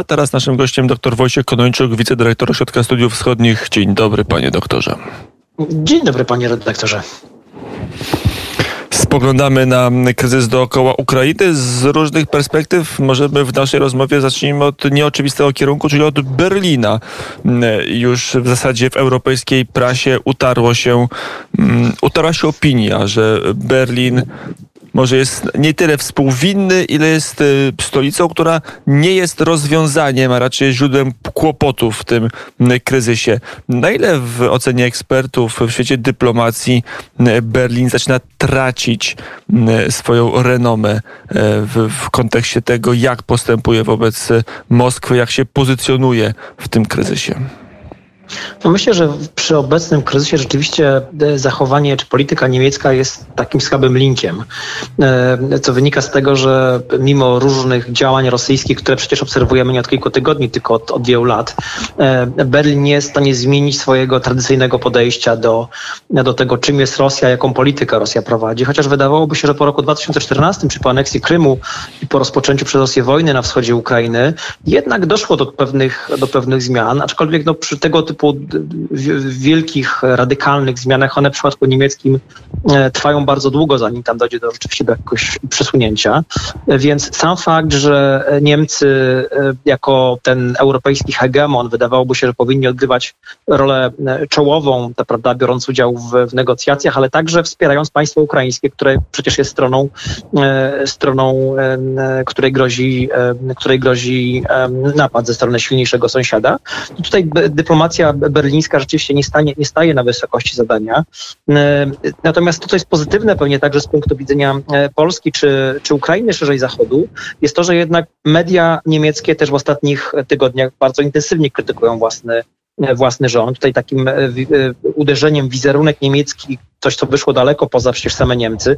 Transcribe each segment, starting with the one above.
A teraz naszym gościem dr Wojciech Konończuk, wicedyrektor Ośrodka Studiów Wschodnich. Dzień dobry, panie doktorze. Dzień dobry, panie redaktorze. Spoglądamy na kryzys dookoła Ukrainy z różnych perspektyw. Możemy w naszej rozmowie zacznijmy od nieoczywistego kierunku, czyli od Berlina. Już w zasadzie w europejskiej prasie utarło się, mm, utarła się opinia, że Berlin może jest nie tyle współwinny, ile jest y, stolicą, która nie jest rozwiązaniem, a raczej źródłem kłopotów w tym y, kryzysie. Na ile w ocenie ekspertów w świecie dyplomacji y, Berlin zaczyna tracić swoją renomę w, w kontekście tego, jak postępuje wobec Moskwy, jak się pozycjonuje w tym kryzysie? No myślę, że przy obecnym kryzysie rzeczywiście e, zachowanie czy polityka niemiecka jest takim słabym linkiem, e, co wynika z tego, że mimo różnych działań rosyjskich, które przecież obserwujemy nie od kilku tygodni, tylko od, od wielu lat, e, Berlin nie jest w stanie zmienić swojego tradycyjnego podejścia do, do tego, czym jest Rosja, jaką politykę Rosja prowadzi. Chociaż wydawałoby się, że po roku 2014, czy po aneksji Krymu i po rozpoczęciu przez Rosję wojny na wschodzie Ukrainy, jednak doszło do pewnych, do pewnych zmian, aczkolwiek no, przy tego typu po wielkich, radykalnych zmianach, one w przypadku niemieckim e, trwają bardzo długo, zanim tam dojdzie do rzeczywiście do jakiegoś przesunięcia. Więc sam fakt, że Niemcy e, jako ten europejski hegemon wydawałoby się, że powinni odgrywać rolę e, czołową, ta prawda, biorąc udział w, w negocjacjach, ale także wspierając państwo ukraińskie, które przecież jest stroną, stroną której grozi, której grozi napad ze strony silniejszego sąsiada. Tutaj dyplomacja berlińska rzeczywiście nie, stanie, nie staje na wysokości zadania. E, natomiast to, co jest pozytywne pewnie także z punktu widzenia e, Polski czy, czy Ukrainy szerzej Zachodu, jest to, że jednak media niemieckie też w ostatnich tygodniach bardzo intensywnie krytykują własny własny rząd. Tutaj takim e, uderzeniem wizerunek niemiecki coś, co wyszło daleko poza przecież same Niemcy,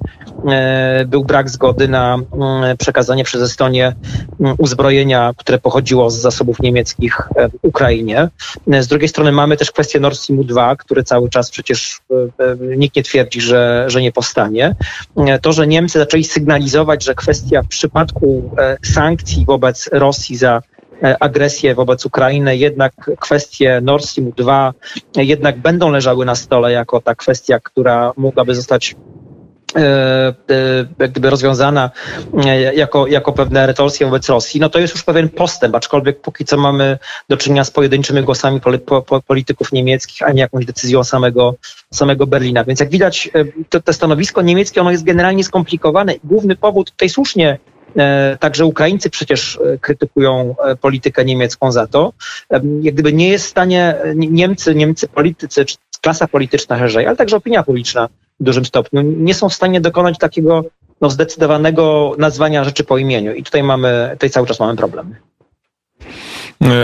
e, był brak zgody na mm, przekazanie przez Estonię mm, uzbrojenia, które pochodziło z zasobów niemieckich e, Ukrainie. E, z drugiej strony mamy też kwestię Nord Streamu 2, który cały czas przecież nikt nie twierdzi, że, że nie powstanie. To, że Niemcy zaczęli sygnalizować, że kwestia w przypadku sankcji wobec Rosji za E, agresję wobec Ukrainy, jednak kwestie Nord Stream 2 jednak będą leżały na stole jako ta kwestia, która mogłaby zostać e, e, gdyby rozwiązana jako, jako pewne retorsje wobec Rosji, no to jest już pewien postęp, aczkolwiek póki co mamy do czynienia z pojedynczymi głosami polityków niemieckich, a nie jakąś decyzją samego, samego Berlina. Więc jak widać, to, to stanowisko niemieckie ono jest generalnie skomplikowane główny powód tutaj słusznie E, także Ukraińcy przecież e, krytykują e, politykę niemiecką za to. Jak gdyby nie jest w stanie Niemcy, Niemcy politycy, czy klasa polityczna szerzej, ale także opinia publiczna w dużym stopniu nie są w stanie dokonać takiego no, zdecydowanego nazwania rzeczy po imieniu. I tutaj mamy, tutaj cały czas mamy problemy.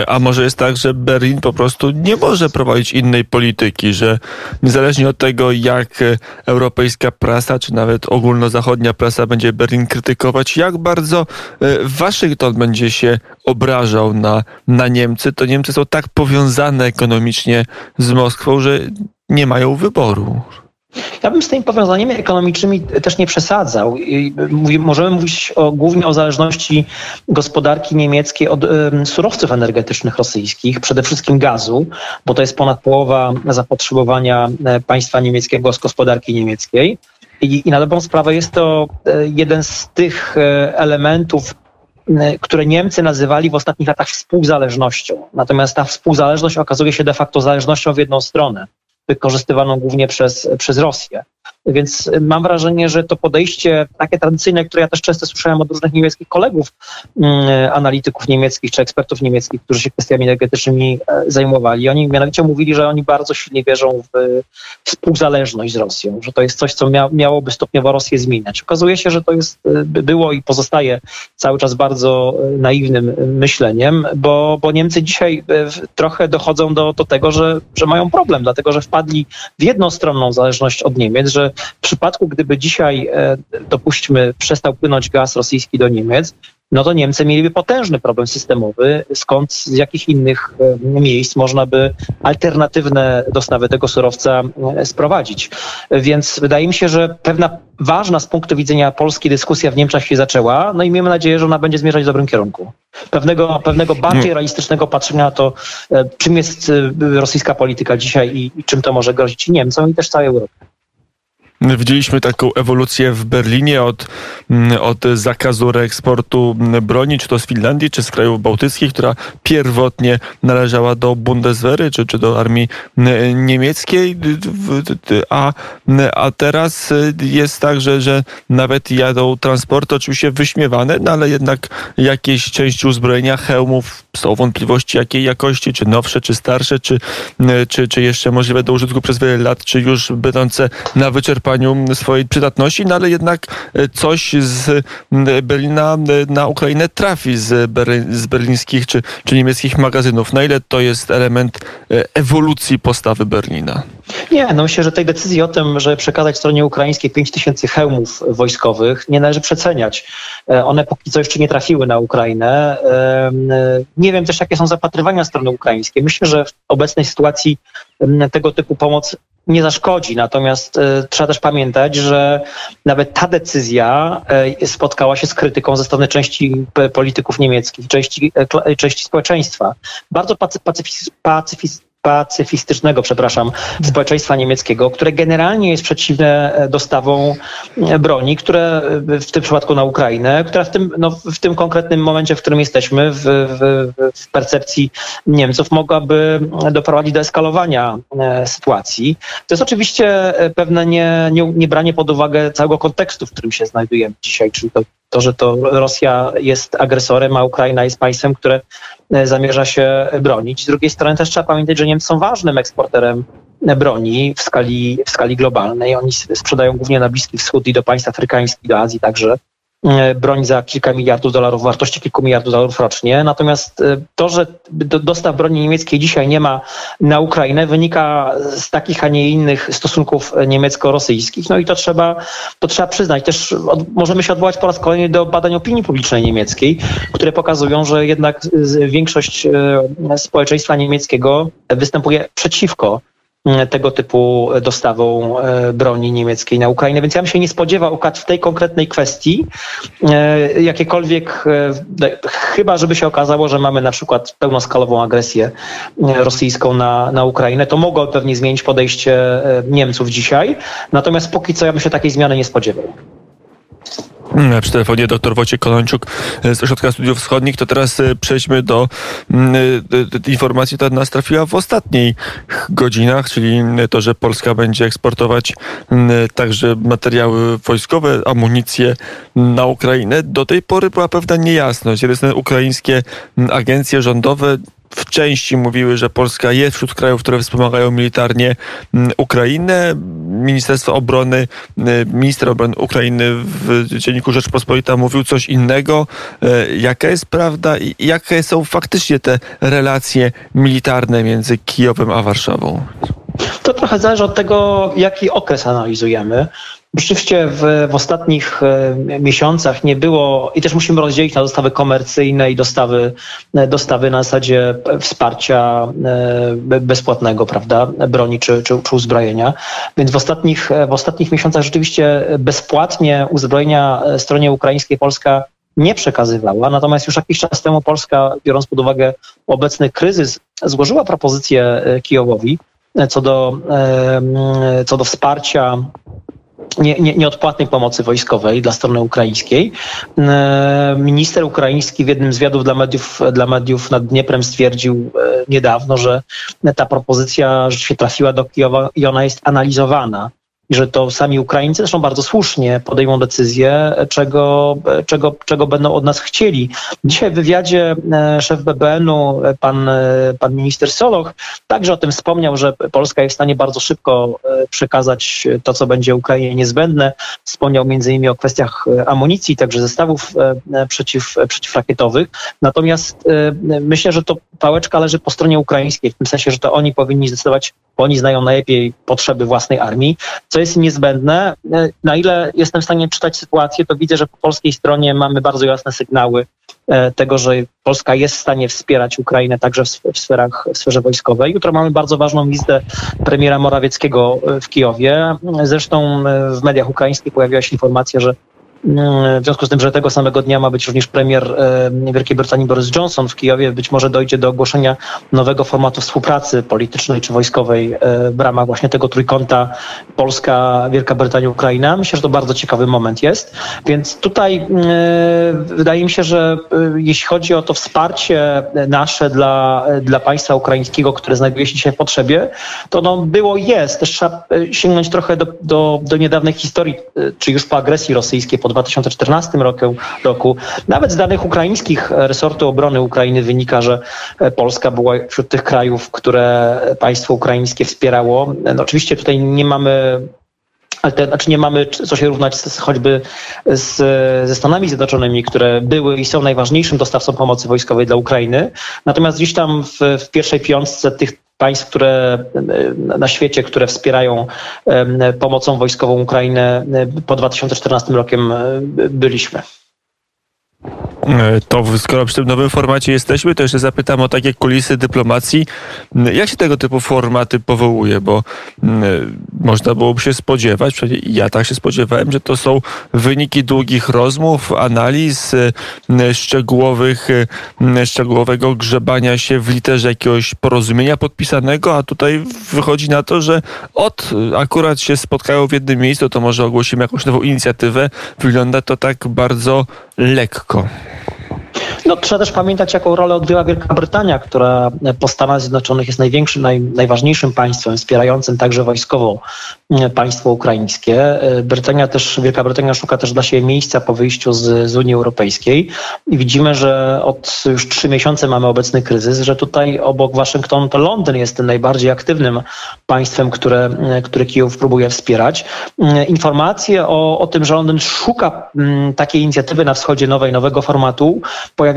A może jest tak, że Berlin po prostu nie może prowadzić innej polityki, że niezależnie od tego, jak europejska prasa, czy nawet ogólnozachodnia prasa będzie Berlin krytykować, jak bardzo e, Waszyngton będzie się obrażał na, na Niemcy, to Niemcy są tak powiązane ekonomicznie z Moskwą, że nie mają wyboru. Ja bym z tymi powiązaniami ekonomicznymi też nie przesadzał. możemy mówić o, głównie o zależności gospodarki niemieckiej od surowców energetycznych rosyjskich, przede wszystkim gazu, bo to jest ponad połowa zapotrzebowania e, państwa niemieckiego z gospodarki niemieckiej. I, i na dobrą sprawę jest to e, jeden z tych e, elementów, które Niemcy nazywali w ostatnich latach współzależnością. Natomiast ta współzależność okazuje się de facto zależnością w jedną stronę wykorzystywaną głównie przez, przez Rosję. Więc mam wrażenie, że to podejście takie tradycyjne, które ja też często słyszałem od różnych niemieckich kolegów, mm, analityków niemieckich czy ekspertów niemieckich, którzy się kwestiami energetycznymi e, zajmowali, oni mianowicie mówili, że oni bardzo silnie wierzą w współzależność z Rosją, że to jest coś, co mia miałoby stopniowo Rosję zmieniać. Okazuje się, że to jest, e, było i pozostaje cały czas bardzo e, naiwnym myśleniem, bo, bo Niemcy dzisiaj trochę dochodzą do, do tego, że, że mają problem, dlatego że wpadli w jednostronną zależność od Niemiec, że w przypadku, gdyby dzisiaj, e, dopuśćmy, przestał płynąć gaz rosyjski do Niemiec, no to Niemcy mieliby potężny problem systemowy, skąd z jakich innych miejsc można by alternatywne dostawy tego surowca sprowadzić. Więc wydaje mi się, że pewna ważna z punktu widzenia Polski dyskusja w Niemczech się zaczęła, no i miejmy nadzieję, że ona będzie zmierzać w dobrym kierunku. Pewnego, pewnego bardziej realistycznego patrzenia na to, czym jest rosyjska polityka dzisiaj i, i czym to może grozić Niemcom i też całej Europie. Widzieliśmy taką ewolucję w Berlinie od, mm, od zakazu reeksportu broni, czy to z Finlandii, czy z krajów bałtyckich, która pierwotnie należała do Bundeswehry, czy, czy do armii niemieckiej, a, a teraz jest tak, że, że nawet jadą transporty oczywiście wyśmiewane, no ale jednak jakieś części uzbrojenia, hełmów są wątpliwości jakiej jakości, czy nowsze, czy starsze, czy, czy, czy jeszcze możliwe do użytku przez wiele lat, czy już będące na wyczerpaniu swojej przydatności, no ale jednak e, coś z Berlina e, na Ukrainę trafi z, z berlińskich czy, czy niemieckich magazynów. Na ile to jest element e, ewolucji postawy Berlina? Nie, no myślę, że tej decyzji o tym, że przekazać stronie ukraińskiej 5 tysięcy hełmów wojskowych nie należy przeceniać. One póki co jeszcze nie trafiły na Ukrainę. Nie wiem też, jakie są zapatrywania strony ukraińskiej. Myślę, że w obecnej sytuacji tego typu pomoc nie zaszkodzi. Natomiast e, trzeba też pamiętać, że nawet ta decyzja e, spotkała się z krytyką ze strony części polityków niemieckich, części, e, części społeczeństwa. Bardzo pacyfis, pacyfis, pacyfistycznego, przepraszam, społeczeństwa niemieckiego, które generalnie jest przeciwne e, dostawom e, broni, które e, w tym przypadku na Ukrainę, która w tym, no, w tym konkretnym momencie, w którym jesteśmy, w, w, w percepcji Niemców, mogłaby doprowadzić do eskalowania sytuacji. To jest oczywiście pewne nie, nie, nie branie pod uwagę całego kontekstu, w którym się znajdujemy dzisiaj, czyli to to, że to Rosja jest agresorem, a Ukraina jest państwem, które e, zamierza się bronić. Z drugiej strony też trzeba pamiętać, że Niemcy są ważnym eksporterem broni w skali, w skali globalnej. Oni sprzedają głównie na Bliski Wschód i do państw afrykańskich, do Azji także. E, broń za kilka miliardów dolarów, wartości kilku miliardów dolarów rocznie. Natomiast e, to, że dostaw broni niemieckiej dzisiaj nie ma na Ukrainę, wynika z takich, a nie innych stosunków niemiecko-rosyjskich. No i to trzeba, to trzeba przyznać. Też od, możemy się odwołać po raz kolejny do badań opinii publicznej niemieckiej, które pokazują, że jednak większość e, społeczeństwa niemieckiego występuje przeciwko E, tego typu dostawą e, broni niemieckiej na Ukrainę. Więc ja bym się nie spodziewał w tej konkretnej kwestii e, jakiekolwiek, chyba żeby się okazało, że mamy na przykład pełnoskalową agresję rosyjską na, na Ukrainę, to mogło pewnie zmienić podejście Niemców dzisiaj. Natomiast póki co ja bym się takiej zmiany nie spodziewał. Mm, przy telefonie dr Wojciech Kolończuk e, z Ośrodka Studiów Wschodnich. To teraz e, przejdźmy do mm, e, informacji, która nas trafiła w ostatnich godzinach, czyli to, że Polska będzie eksportować mm, także materiały wojskowe, amunicję na Ukrainę. Do tej pory była pewna niejasność. Jedne ukraińskie agencje rządowe w części mówiły, że Polska jest wśród krajów, które wspomagają militarnie mm, Ukrainę. Ministerstwo Obrony, y, minister obrony Ukrainy w dzienniku Rzeczpospolita mówił coś innego. Y, jaka jest prawda i jakie są faktycznie te relacje militarne między Kijowem a Warszawą? To trochę zależy od tego, jaki okres analizujemy. Rzeczywiście w, w, ostatnich e, miesiącach nie było, i też musimy rozdzielić na dostawy komercyjne i dostawy, e, dostawy na zasadzie wsparcia e, bezpłatnego, prawda, broni czy, czy, czy uzbrojenia. Więc w ostatnich, w ostatnich miesiącach rzeczywiście bezpłatnie uzbrojenia stronie ukraińskiej Polska nie przekazywała. Natomiast już jakiś czas temu Polska, biorąc pod uwagę obecny kryzys, złożyła propozycję Kijowowi co do, co do wsparcia nie, nie, nieodpłatnej pomocy wojskowej dla strony ukraińskiej. E, minister ukraiński w jednym z wywiadów dla mediów, dla mediów nad Dnieprem stwierdził e, niedawno, że ta propozycja rzeczywiście trafiła do Kijowa i ona jest analizowana i że to sami Ukraińcy, zresztą bardzo słusznie, podejmą decyzję, czego, czego, czego będą od nas chcieli. Dzisiaj w wywiadzie e, szef BBN-u, e, pan, e, pan minister Soloch, także o tym wspomniał, że Polska jest w stanie bardzo szybko przekazać to, co będzie Ukrainie niezbędne. Wspomniał między innymi o kwestiach amunicji, także zestawów przeciw, przeciwrakietowych. Natomiast myślę, że to pałeczka leży po stronie ukraińskiej, w tym sensie, że to oni powinni zdecydować, bo oni znają najlepiej potrzeby własnej armii, co jest niezbędne. Na ile jestem w stanie czytać sytuację, to widzę, że po polskiej stronie mamy bardzo jasne sygnały tego, że Polska jest w stanie wspierać Ukrainę także w, sferach, w sferze wojskowej. Jutro mamy bardzo ważną wizytę premiera Morawieckiego w Kijowie. Zresztą w mediach ukraińskich pojawiła się informacja, że w związku z tym, że tego samego dnia ma być również premier e, Wielkiej Brytanii Boris Johnson w Kijowie, być może dojdzie do ogłoszenia nowego formatu współpracy politycznej czy wojskowej e, w ramach właśnie tego trójkąta Polska, Wielka Brytania, Ukraina. Myślę, że to bardzo ciekawy moment jest. Więc tutaj e, wydaje mi się, że jeśli chodzi o to wsparcie nasze dla, dla państwa ukraińskiego, które znajduje się dzisiaj w potrzebie, to no było jest. Też trzeba sięgnąć trochę do, do, do niedawnej historii, czy już po agresji rosyjskiej, po 2014 roku, roku. Nawet z danych ukraińskich resortu obrony Ukrainy wynika, że Polska była wśród tych krajów, które państwo ukraińskie wspierało. No, oczywiście tutaj nie mamy ale te, znaczy nie mamy co się równać z, choćby z, ze Stanami Zjednoczonymi, które były i są najważniejszym dostawcą pomocy wojskowej dla Ukrainy. Natomiast gdzieś tam w, w pierwszej piątce tych państw, które na świecie, które wspierają pomocą wojskową Ukrainę po 2014 rokiem byliśmy. E, to skoro przy tym nowym formacie jesteśmy, to jeszcze zapytam o takie kulisy dyplomacji. Jak się tego typu formaty powołuje? Bo można byłoby się spodziewać, przynajmniej ja tak się spodziewałem, że to są wyniki długich rozmów, analiz, szczegółowych, szczegółowego grzebania się w literze jakiegoś porozumienia podpisanego, a tutaj wychodzi na to, że od akurat się spotkają w jednym miejscu, to może ogłosimy jakąś nową inicjatywę. Wygląda to tak bardzo lekko. No, trzeba też pamiętać, jaką rolę odgrywa Wielka Brytania, która po Stanach Zjednoczonych jest największym, naj, najważniejszym państwem, wspierającym także wojskowo mm, państwo ukraińskie. E, Brytania też, Wielka Brytania szuka też dla siebie miejsca po wyjściu z, z Unii Europejskiej i widzimy, że od już trzy miesiące mamy obecny kryzys, że tutaj obok Waszyngtonu to Londyn jest tym najbardziej aktywnym państwem, które, e, które Kijów próbuje wspierać. E, informacje o, o tym, że Londyn szuka mm, takiej inicjatywy na wschodzie nowej, nowego formatu,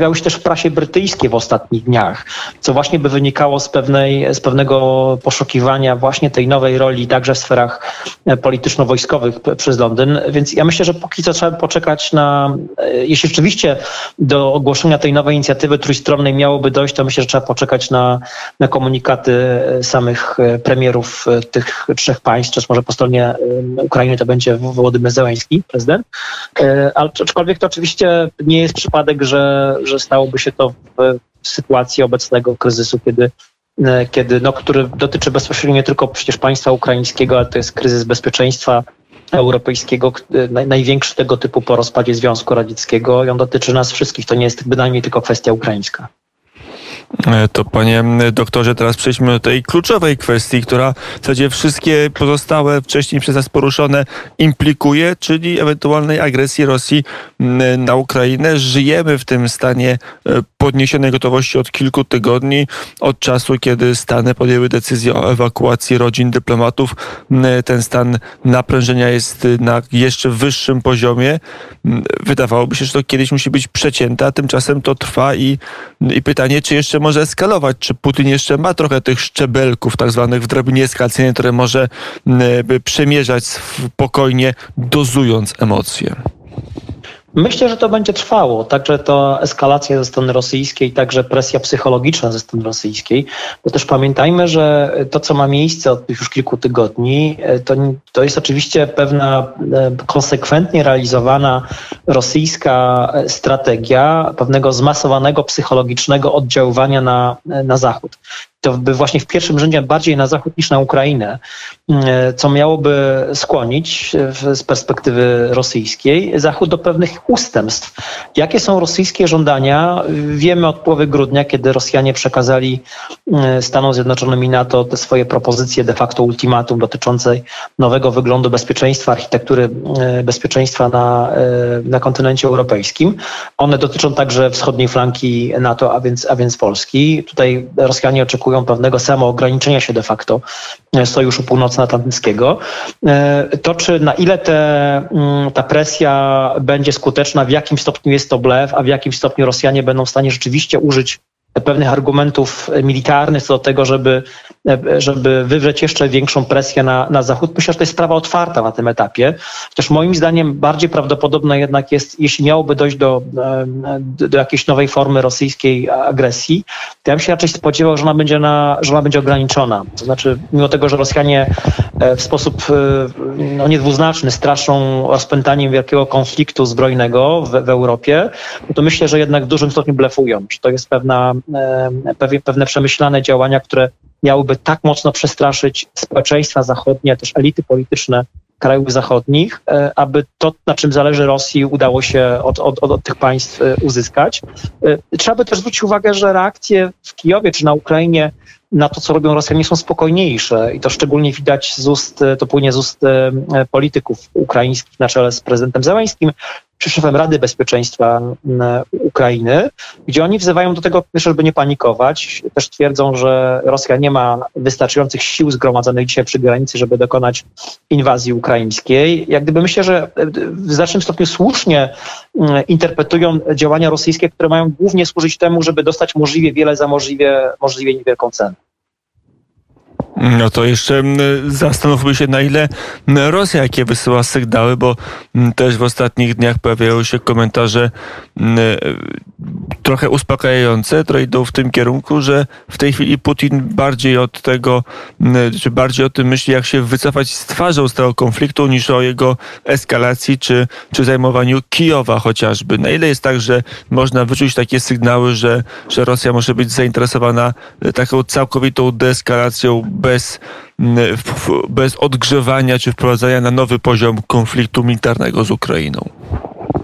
pojawiały się też w prasie brytyjskiej w ostatnich dniach, co właśnie by wynikało z, pewnej, z pewnego poszukiwania właśnie tej nowej roli także w sferach e, polityczno-wojskowych przez Londyn. Więc ja myślę, że póki co trzeba poczekać na, e, jeśli rzeczywiście do ogłoszenia tej nowej inicjatywy trójstronnej miałoby dojść, to myślę, że trzeba poczekać na, na komunikaty e, samych premierów tych trzech państw, czy może po stronie Ukrainy to będzie Wołodymyr Zełański, prezydent. Aczkolwiek to oczywiście nie jest przypadek, że, że stałoby się to w sytuacji obecnego kryzysu, kiedy e, kiedy, no, który dotyczy bezpośrednio nie tylko przecież państwa ukraińskiego, ale to jest kryzys bezpieczeństwa europejskiego, e, największy tego typu po rozpadzie Związku Radzieckiego i on dotyczy nas wszystkich. To nie jest bynajmniej tylko kwestia ukraińska. E, to panie doktorze, teraz przejdźmy do tej kluczowej kwestii, która w zasadzie wszystkie pozostałe wcześniej przez nas poruszone implikuje, czyli ewentualnej agresji Rosji na Ukrainę. Żyjemy w tym stanie e, podniesionej gotowości od kilku tygodni, od czasu, kiedy Stany podjęły decyzję o ewakuacji rodzin dyplomatów. Ten stan naprężenia jest na jeszcze wyższym poziomie. Wydawałoby się, że to kiedyś musi być przecięte, a tymczasem to trwa i, i pytanie, czy jeszcze może eskalować? Czy Putin jeszcze ma trochę tych szczebelków, tak zwanych w drabinie eskalacyjnej, które może przemierzać spokojnie, dozując emocje? Myślę, że to będzie trwało. Także to eskalacja ze strony rosyjskiej, także presja psychologiczna ze strony rosyjskiej. Bo też pamiętajmy, że to, co ma miejsce od już kilku tygodni, to, to jest oczywiście pewna e, konsekwentnie realizowana rosyjska strategia pewnego zmasowanego psychologicznego oddziaływania na, na Zachód to by właśnie w pierwszym rzędzie bardziej na zachód niż na Ukrainę, e, co miałoby skłonić z perspektywy rosyjskiej Zachód do pewnych ustępstw. Jakie są rosyjskie żądania? Wiemy od połowy grudnia, kiedy Rosjanie przekazali e, Stanom Zjednoczonym i NATO te swoje propozycje, de facto ultimatum dotyczące nowego wyglądu bezpieczeństwa, architektury e, bezpieczeństwa na, na kontynencie europejskim. One dotyczą także wschodniej flanki NATO, a więc, a więc Polski. Tutaj Rosjanie oczekują pewnego samoograniczenia się de facto e, Sojuszu Północnoatlantyckiego. E, to, czy na ile te, mm, ta presja będzie skuteczna, w jakim stopniu jest to blef, a w jakim stopniu Rosjanie będą w stanie rzeczywiście użyć pewnych argumentów militarnych co do tego, żeby żeby wywrzeć jeszcze większą presję na, na Zachód. Myślę, że to jest sprawa otwarta na tym etapie. Chociaż moim zdaniem bardziej prawdopodobne jednak jest, jeśli miałoby dojść do, do, do jakiejś nowej formy rosyjskiej agresji, to ja bym się raczej spodziewał, że ona będzie, na, że ona będzie ograniczona. To znaczy, mimo tego, że Rosjanie w sposób no, niedwuznaczny straszą rozpętaniem wielkiego konfliktu zbrojnego w, w Europie, no to myślę, że jednak w dużym stopniu blefują. Czy to jest pewna, pewne przemyślane działania, które miałyby tak mocno przestraszyć społeczeństwa zachodnie, też elity polityczne krajów zachodnich, e, aby to, na czym zależy Rosji, udało się od, od, od tych państw e, uzyskać. E, trzeba by też zwrócić uwagę, że reakcje w Kijowie czy na Ukrainie na to, co robią Rosjanie, są spokojniejsze i to szczególnie widać z ust, to płynie z ust polityków ukraińskich na czele z prezydentem Zeleńskim, czy szefem Rady Bezpieczeństwa Ukrainy, gdzie oni wzywają do tego, żeby nie panikować. Też twierdzą, że Rosja nie ma wystarczających sił zgromadzonych dzisiaj przy granicy, żeby dokonać inwazji ukraińskiej. Jak gdyby myślę, że w znacznym stopniu słusznie interpretują działania rosyjskie, które mają głównie służyć temu, żeby dostać możliwie wiele za możliwie, możliwie niewielką cenę. No to jeszcze zastanówmy się, na ile Rosja jakie wysyła sygnały, bo też w ostatnich dniach pojawiają się komentarze trochę uspokajające, które idą w tym kierunku, że w tej chwili Putin bardziej od tego, czy bardziej o tym myśli, jak się wycofać z twarzą z tego konfliktu, niż o jego eskalacji, czy, czy zajmowaniu Kijowa chociażby. Na ile jest tak, że można wyczuć takie sygnały, że, że Rosja może być zainteresowana taką całkowitą deeskalacją bez, bez odgrzewania, czy wprowadzania na nowy poziom konfliktu militarnego z Ukrainą?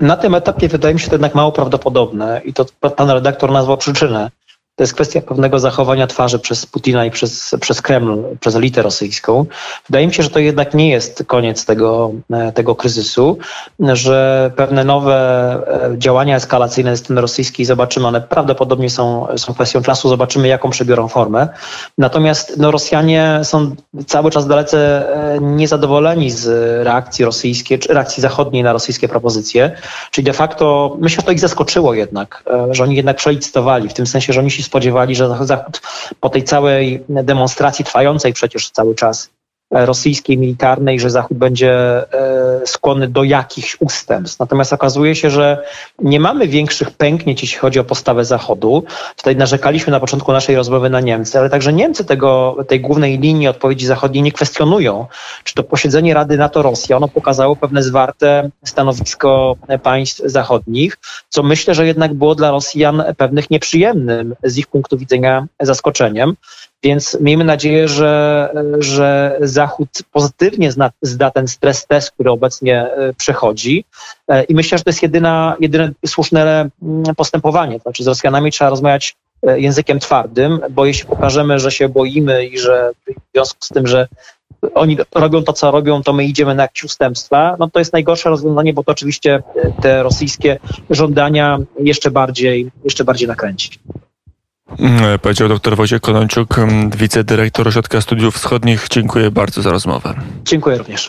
Na tym etapie wydaje mi się to jednak mało prawdopodobne i to pan redaktor nazwał przyczynę. To jest kwestia pewnego zachowania twarzy przez Putina i przez, przez Kreml, przez elitę rosyjską. Wydaje mi się, że to jednak nie jest koniec tego, e, tego kryzysu, że pewne nowe e, działania eskalacyjne ze strony rosyjskiej zobaczymy, one prawdopodobnie są, są kwestią czasu, zobaczymy jaką przybiorą formę. Natomiast no, Rosjanie są cały czas dalece e, niezadowoleni z reakcji rosyjskiej, czy reakcji zachodniej na rosyjskie propozycje, czyli de facto myślę, że to ich zaskoczyło jednak, że oni jednak przelicytowali, w tym sensie, że oni się spodziewali, że Zachód po tej całej demonstracji trwającej przecież cały czas rosyjskiej militarnej, że Zachód będzie e, skłonny do jakichś ustępstw. Natomiast okazuje się, że nie mamy większych pęknięć, jeśli chodzi o postawę Zachodu. Tutaj narzekaliśmy na początku naszej rozmowy na Niemcy, ale także Niemcy tego, tej głównej linii odpowiedzi zachodniej nie kwestionują. Czy to posiedzenie Rady NATO-Rosja, ono pokazało pewne zwarte stanowisko państw zachodnich, co myślę, że jednak było dla Rosjan pewnych nieprzyjemnym z ich punktu widzenia zaskoczeniem. Więc miejmy nadzieję, że, że Zachód pozytywnie zna, zda ten stres test, który obecnie e, przechodzi. E, I myślę, że to jest jedyna, jedyne słuszne mm, postępowanie. Znaczy z Rosjanami trzeba rozmawiać e, językiem twardym, bo jeśli pokażemy, że się boimy i że w związku z tym, że oni robią to, co robią, to my idziemy na jakieś ustępstwa, no to jest najgorsze rozwiązanie, bo to oczywiście te rosyjskie żądania jeszcze bardziej, jeszcze bardziej nakręci. Mm, powiedział dr Wojciech Konończuk, wicedyrektor Ośrodka Studiów Wschodnich. Dziękuję bardzo za rozmowę. Dziękuję również.